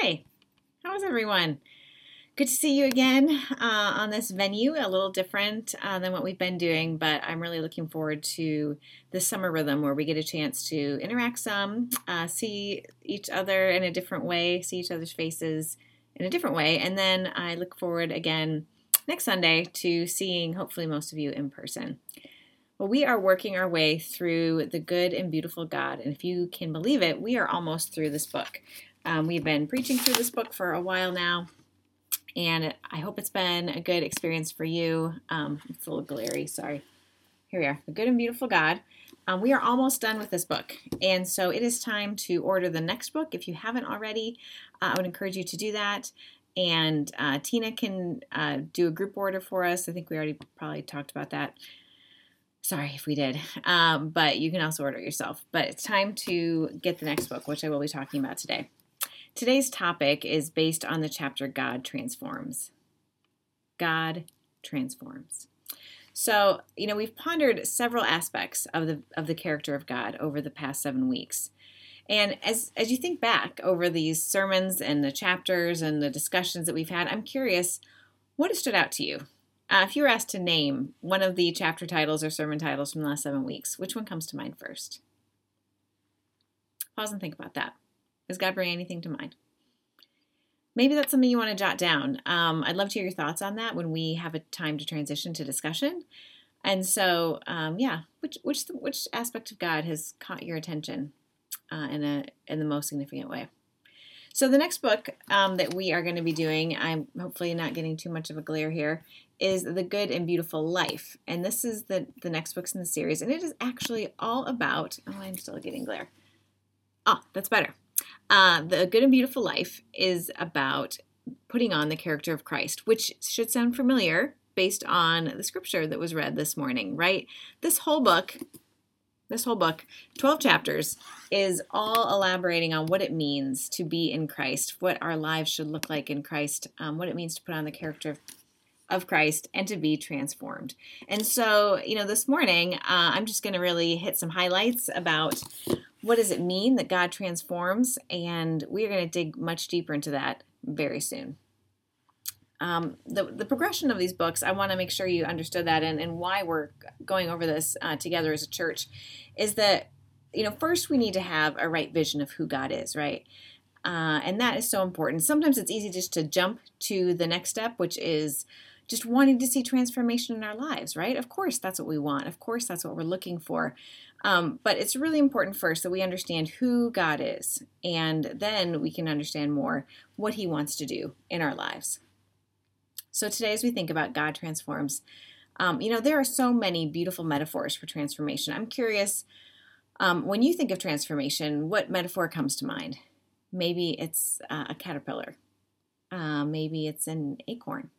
Hi, how's everyone? Good to see you again uh, on this venue, a little different uh, than what we've been doing, but I'm really looking forward to this summer rhythm where we get a chance to interact some, uh, see each other in a different way, see each other's faces in a different way, and then I look forward again next Sunday to seeing hopefully most of you in person. Well, we are working our way through the good and beautiful God, and if you can believe it, we are almost through this book. Um, we've been preaching through this book for a while now, and I hope it's been a good experience for you. Um, it's a little glary, sorry. Here we are, The Good and Beautiful God. Um, we are almost done with this book, and so it is time to order the next book. If you haven't already, uh, I would encourage you to do that. And uh, Tina can uh, do a group order for us. I think we already probably talked about that. Sorry if we did, um, but you can also order it yourself. But it's time to get the next book, which I will be talking about today. Today's topic is based on the chapter God Transforms. God Transforms. So, you know, we've pondered several aspects of the of the character of God over the past 7 weeks. And as as you think back over these sermons and the chapters and the discussions that we've had, I'm curious what has stood out to you? Uh, if you were asked to name one of the chapter titles or sermon titles from the last seven weeks, which one comes to mind first? Pause and think about that. Does God bring anything to mind? Maybe that's something you want to jot down. Um, I'd love to hear your thoughts on that when we have a time to transition to discussion. And so, um, yeah, which which which aspect of God has caught your attention uh, in a in the most significant way? So the next book um, that we are going to be doing, I'm hopefully not getting too much of a glare here, is The Good and Beautiful Life, and this is the the next books in the series, and it is actually all about. Oh, I'm still getting glare. Oh, that's better. Uh, the Good and Beautiful Life is about putting on the character of Christ, which should sound familiar based on the scripture that was read this morning, right? This whole book, this whole book, 12 chapters, is all elaborating on what it means to be in Christ, what our lives should look like in Christ, um, what it means to put on the character of of Christ and to be transformed. And so, you know, this morning, uh, I'm just going to really hit some highlights about what does it mean that God transforms, and we are going to dig much deeper into that very soon. Um, the, the progression of these books, I want to make sure you understood that and, and why we're going over this uh, together as a church is that, you know, first we need to have a right vision of who God is, right? Uh, and that is so important. Sometimes it's easy just to jump to the next step, which is just wanting to see transformation in our lives, right? Of course, that's what we want. Of course, that's what we're looking for. Um, but it's really important first that we understand who God is, and then we can understand more what He wants to do in our lives. So today, as we think about God transforms, um, you know, there are so many beautiful metaphors for transformation. I'm curious, um, when you think of transformation, what metaphor comes to mind? Maybe it's uh, a caterpillar. Uh, maybe it's an acorn.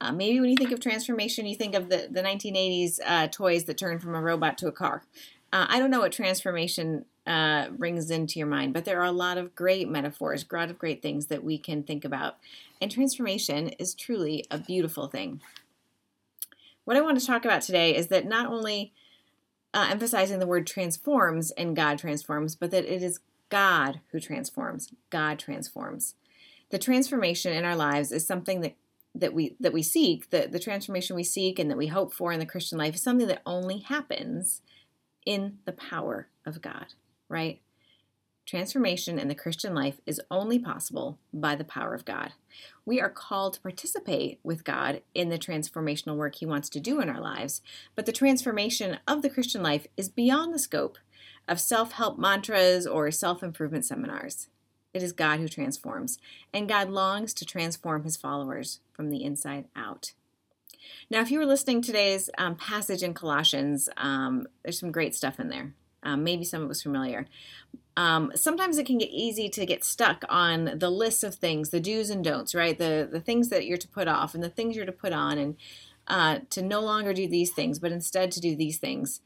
Uh, maybe when you think of transformation, you think of the, the 1980s uh, toys that turn from a robot to a car. Uh, I don't know what transformation uh, brings into your mind, but there are a lot of great metaphors, a lot of great things that we can think about. And transformation is truly a beautiful thing. What I want to talk about today is that not only uh, emphasizing the word transforms and God transforms, but that it is God who transforms. God transforms. The transformation in our lives is something that that we that we seek, the, the transformation we seek and that we hope for in the Christian life is something that only happens in the power of God, right? Transformation in the Christian life is only possible by the power of God. We are called to participate with God in the transformational work He wants to do in our lives, but the transformation of the Christian life is beyond the scope of self help mantras or self improvement seminars. It is God who transforms, and God longs to transform his followers from the inside out. Now, if you were listening to today's um, passage in Colossians, um, there's some great stuff in there. Um, maybe some of was familiar. Um, sometimes it can get easy to get stuck on the list of things, the do's and don'ts, right? The the things that you're to put off and the things you're to put on, and uh, to no longer do these things, but instead to do these things.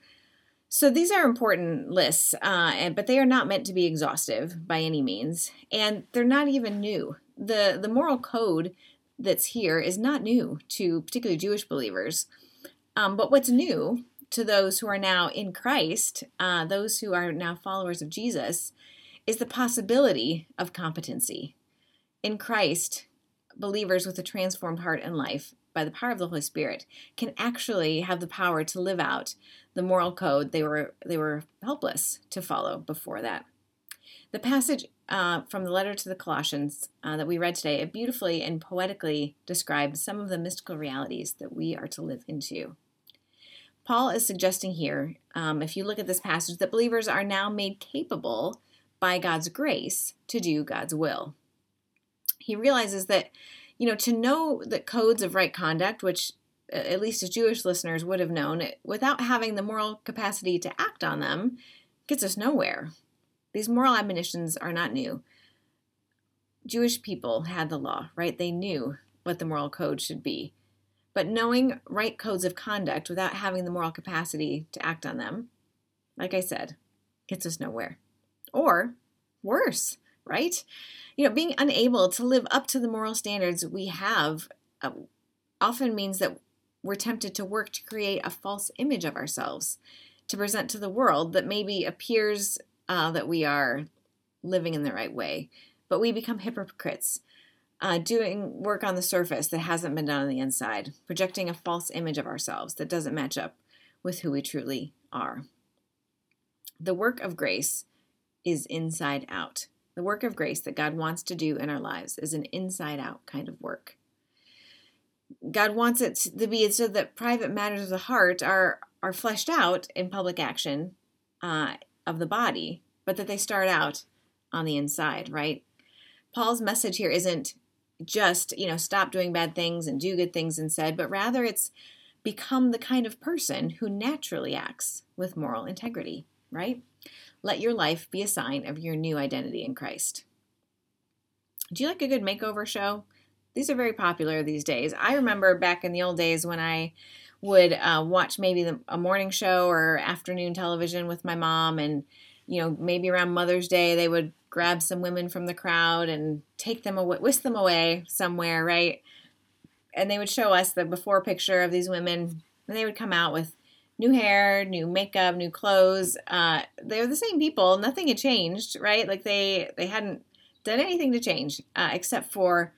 So these are important lists, uh, and, but they are not meant to be exhaustive by any means, and they're not even new. the The moral code that's here is not new to particularly Jewish believers, um, but what's new to those who are now in Christ, uh, those who are now followers of Jesus, is the possibility of competency. In Christ, believers with a transformed heart and life by the power of the Holy Spirit can actually have the power to live out the moral code they were they were helpless to follow before that. The passage uh, from the letter to the Colossians uh, that we read today, beautifully and poetically describes some of the mystical realities that we are to live into. Paul is suggesting here, um, if you look at this passage, that believers are now made capable by God's grace to do God's will. He realizes that, you know, to know the codes of right conduct, which at least as Jewish listeners would have known, without having the moral capacity to act on them, gets us nowhere. These moral admonitions are not new. Jewish people had the law, right? They knew what the moral code should be. But knowing right codes of conduct without having the moral capacity to act on them, like I said, gets us nowhere. Or worse, right? You know, being unable to live up to the moral standards we have uh, often means that we're tempted to work to create a false image of ourselves to present to the world that maybe appears uh, that we are living in the right way, but we become hypocrites, uh, doing work on the surface that hasn't been done on the inside, projecting a false image of ourselves that doesn't match up with who we truly are. The work of grace is inside out. The work of grace that God wants to do in our lives is an inside out kind of work. God wants it to be so that private matters of the heart are are fleshed out in public action uh, of the body, but that they start out on the inside, right? Paul's message here isn't just, you know, stop doing bad things and do good things instead, but rather it's become the kind of person who naturally acts with moral integrity, right? Let your life be a sign of your new identity in Christ. Do you like a good makeover show? These are very popular these days. I remember back in the old days when I would uh, watch maybe the, a morning show or afternoon television with my mom, and you know maybe around Mother's Day they would grab some women from the crowd and take them away, whisk them away somewhere, right? And they would show us the before picture of these women, and they would come out with new hair, new makeup, new clothes. Uh, they're the same people. Nothing had changed, right? Like they they hadn't done anything to change uh, except for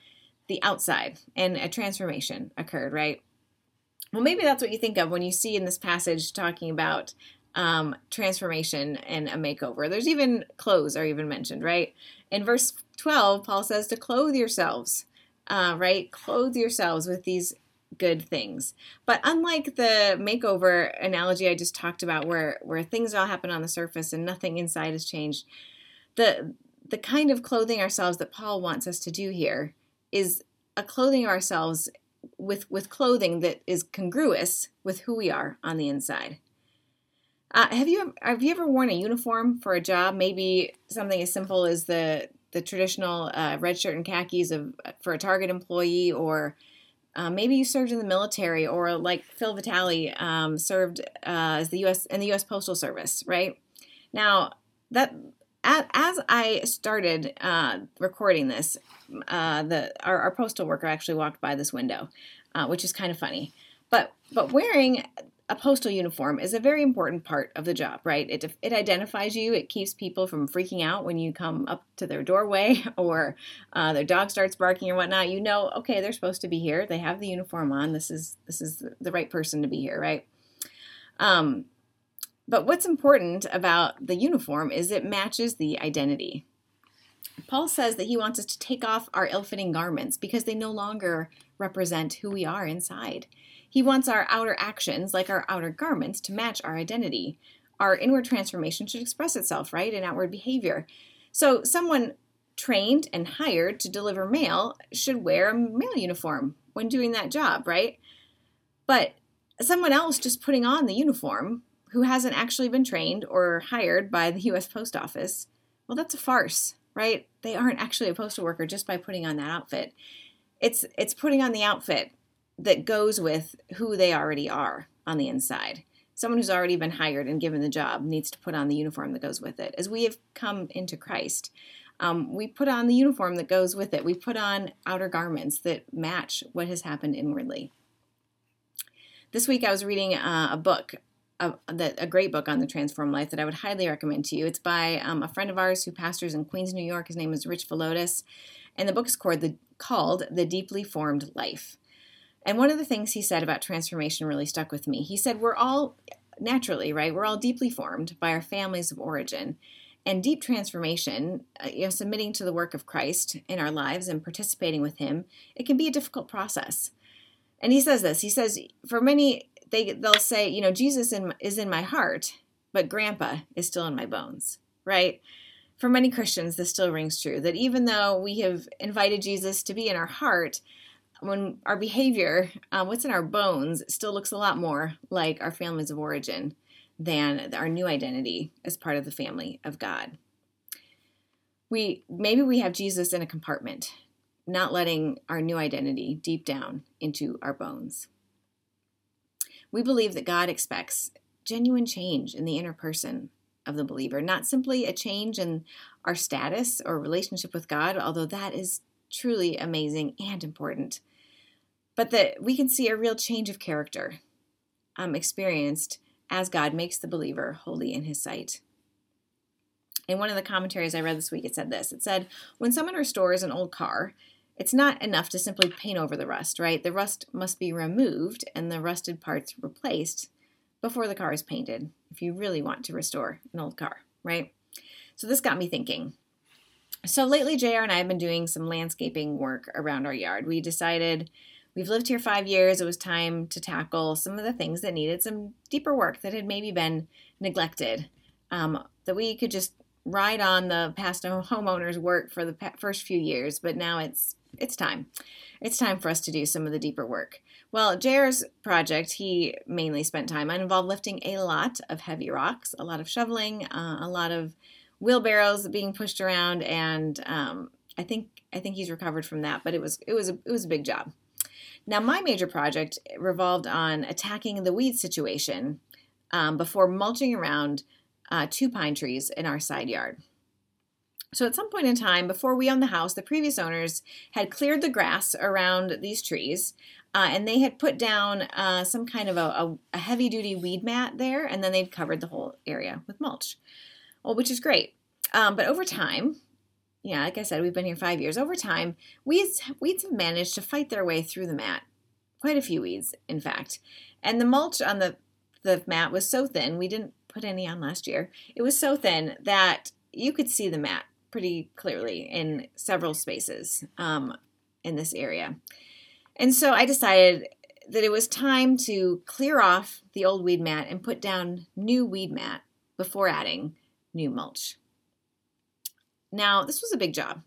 the outside and a transformation occurred, right? Well, maybe that's what you think of when you see in this passage talking about um, transformation and a makeover. There's even clothes are even mentioned, right? In verse 12, Paul says to clothe yourselves, uh, right? Clothe yourselves with these good things. But unlike the makeover analogy I just talked about, where where things all happen on the surface and nothing inside has changed, the the kind of clothing ourselves that Paul wants us to do here is a clothing ourselves with with clothing that is congruous with who we are on the inside. Uh, have you have you ever worn a uniform for a job? Maybe something as simple as the the traditional uh, red shirt and khakis of for a Target employee, or uh, maybe you served in the military, or like Phil Vitale um, served uh, as the U.S. in the U.S. Postal Service, right? Now that as I started uh, recording this, uh, the our, our, postal worker actually walked by this window, uh, which is kind of funny. But but wearing a postal uniform is a very important part of the job, right? It it identifies you. It keeps people from freaking out when you come up to their doorway or uh, their dog starts barking or whatnot. You know, okay, they're supposed to be here. They have the uniform on. This is this is the right person to be here, right? Um, but what's important about the uniform is it matches the identity. Paul says that he wants us to take off our ill fitting garments because they no longer represent who we are inside. He wants our outer actions, like our outer garments, to match our identity. Our inward transformation should express itself, right, in outward behavior. So, someone trained and hired to deliver mail should wear a mail uniform when doing that job, right? But someone else just putting on the uniform who hasn't actually been trained or hired by the US Post Office, well, that's a farce, right? They aren't actually a postal worker just by putting on that outfit. It's it's putting on the outfit that goes with who they already are on the inside. Someone who's already been hired and given the job needs to put on the uniform that goes with it. As we have come into Christ, um, we put on the uniform that goes with it. We put on outer garments that match what has happened inwardly. This week I was reading uh, a book a, a, great book on the transformed life that I would highly recommend to you. It's by um, a friend of ours who pastors in Queens, New York. His name is Rich Villodas, and the book is called the, called the Deeply Formed Life. And one of the things he said about transformation really stuck with me. He said, We're all naturally, right? We're all deeply formed by our families of origin. And deep transformation, uh, you know, submitting to the work of Christ in our lives and participating with Him, it can be a difficult process. And he says this. He says, for many, they they'll say, you know, Jesus in, is in my heart, but Grandpa is still in my bones, right? For many Christians, this still rings true that even though we have invited Jesus to be in our heart, when our behavior, uh, what's in our bones, still looks a lot more like our families of origin than our new identity as part of the family of God. We maybe we have Jesus in a compartment, not letting our new identity deep down into our bones. We believe that God expects genuine change in the inner person of the believer, not simply a change in our status or relationship with God, although that is truly amazing and important, but that we can see a real change of character um, experienced as God makes the believer holy in his sight. In one of the commentaries I read this week, it said this it said, When someone restores an old car, it's not enough to simply paint over the rust, right? The rust must be removed and the rusted parts replaced before the car is painted if you really want to restore an old car, right? So this got me thinking. So lately, JR and I have been doing some landscaping work around our yard. We decided We've lived here five years. It was time to tackle some of the things that needed some deeper work that had maybe been neglected. Um, that we could just ride on the past homeowners' work for the first few years, but now it's it's time. It's time for us to do some of the deeper work. Well, JR's project, he mainly spent time on involved lifting a lot of heavy rocks, a lot of shoveling, uh, a lot of wheelbarrows being pushed around, and um, I think I think he's recovered from that. But it was it was a, it was a big job. Now, my major project revolved on attacking the weed situation um, before mulching around uh, two pine trees in our side yard. So, at some point in time, before we owned the house, the previous owners had cleared the grass around these trees uh, and they had put down uh, some kind of a, a, a heavy duty weed mat there, and then they'd covered the whole area with mulch, well, which is great. Um, but over time, yeah, like I said, we've been here five years. Over time, weeds weeds have managed to fight their way through the mat. Quite a few weeds, in fact. And the mulch on the the mat was so thin, we didn't put any on last year. It was so thin that you could see the mat pretty clearly in several spaces um, in this area. And so I decided that it was time to clear off the old weed mat and put down new weed mat before adding new mulch. Now, this was a big job.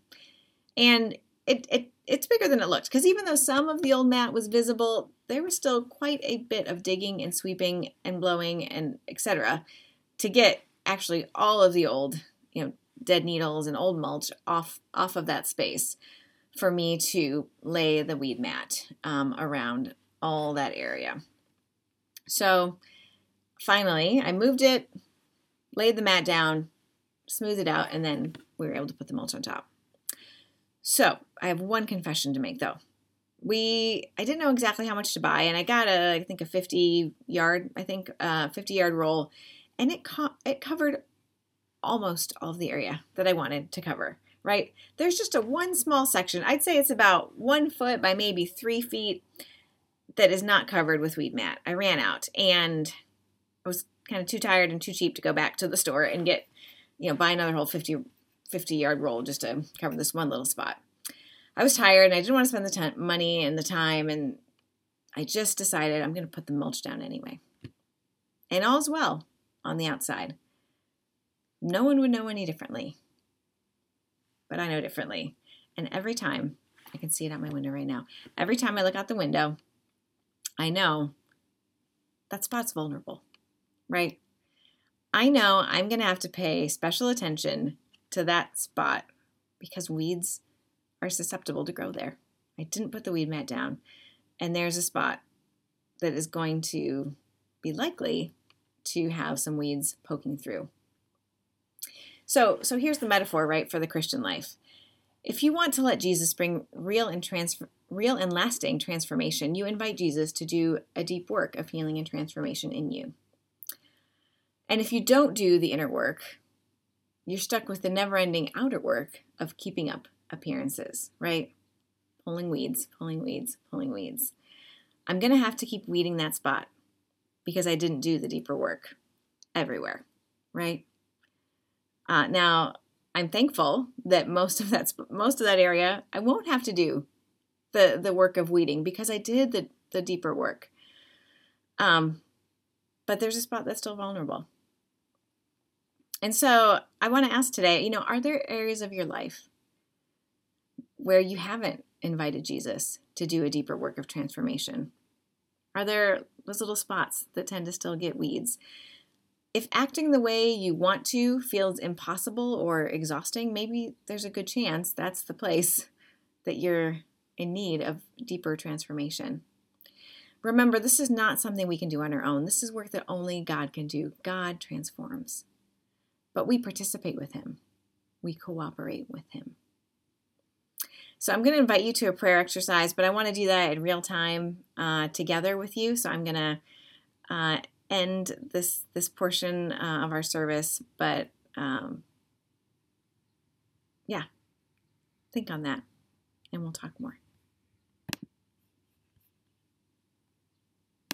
And it, it it's bigger than it looked because even though some of the old mat was visible, there was still quite a bit of digging and sweeping and blowing and etc. to get actually all of the old, you know, dead needles and old mulch off off of that space for me to lay the weed mat um, around all that area. So finally, I moved it, laid the mat down, smoothed it out, and then we were able to put the mulch on top. So I have one confession to make though. We I didn't know exactly how much to buy, and I got a I think a 50 yard I think uh, 50 yard roll, and it co- it covered almost all of the area that I wanted to cover. Right there's just a one small section. I'd say it's about one foot by maybe three feet that is not covered with weed mat. I ran out, and I was kind of too tired and too cheap to go back to the store and get you know buy another whole 50 50 yard roll just to cover this one little spot. I was tired and I didn't want to spend the t- money and the time, and I just decided I'm going to put the mulch down anyway. And all's well on the outside. No one would know any differently, but I know differently. And every time, I can see it out my window right now, every time I look out the window, I know that spot's vulnerable, right? I know I'm going to have to pay special attention to that spot because weeds are susceptible to grow there. I didn't put the weed mat down, and there's a spot that is going to be likely to have some weeds poking through. So, so here's the metaphor, right, for the Christian life. If you want to let Jesus bring real and transfer, real and lasting transformation, you invite Jesus to do a deep work of healing and transformation in you. And if you don't do the inner work, you're stuck with the never ending outer work of keeping up appearances, right? Pulling weeds, pulling weeds, pulling weeds. I'm going to have to keep weeding that spot because I didn't do the deeper work everywhere, right? Uh, now, I'm thankful that most of that most of that area I won't have to do the the work of weeding because I did the the deeper work. Um, but there's a spot that's still vulnerable. And so I want to ask today, you know, are there areas of your life where you haven't invited Jesus to do a deeper work of transformation? Are there those little spots that tend to still get weeds? If acting the way you want to feels impossible or exhausting, maybe there's a good chance that's the place that you're in need of deeper transformation. Remember, this is not something we can do on our own. This is work that only God can do. God transforms. But we participate with Him, we cooperate with Him. So I'm going to invite you to a prayer exercise, but I want to do that in real time uh, together with you. So I'm going to uh, end this this portion uh, of our service, but um, yeah, think on that, and we'll talk more.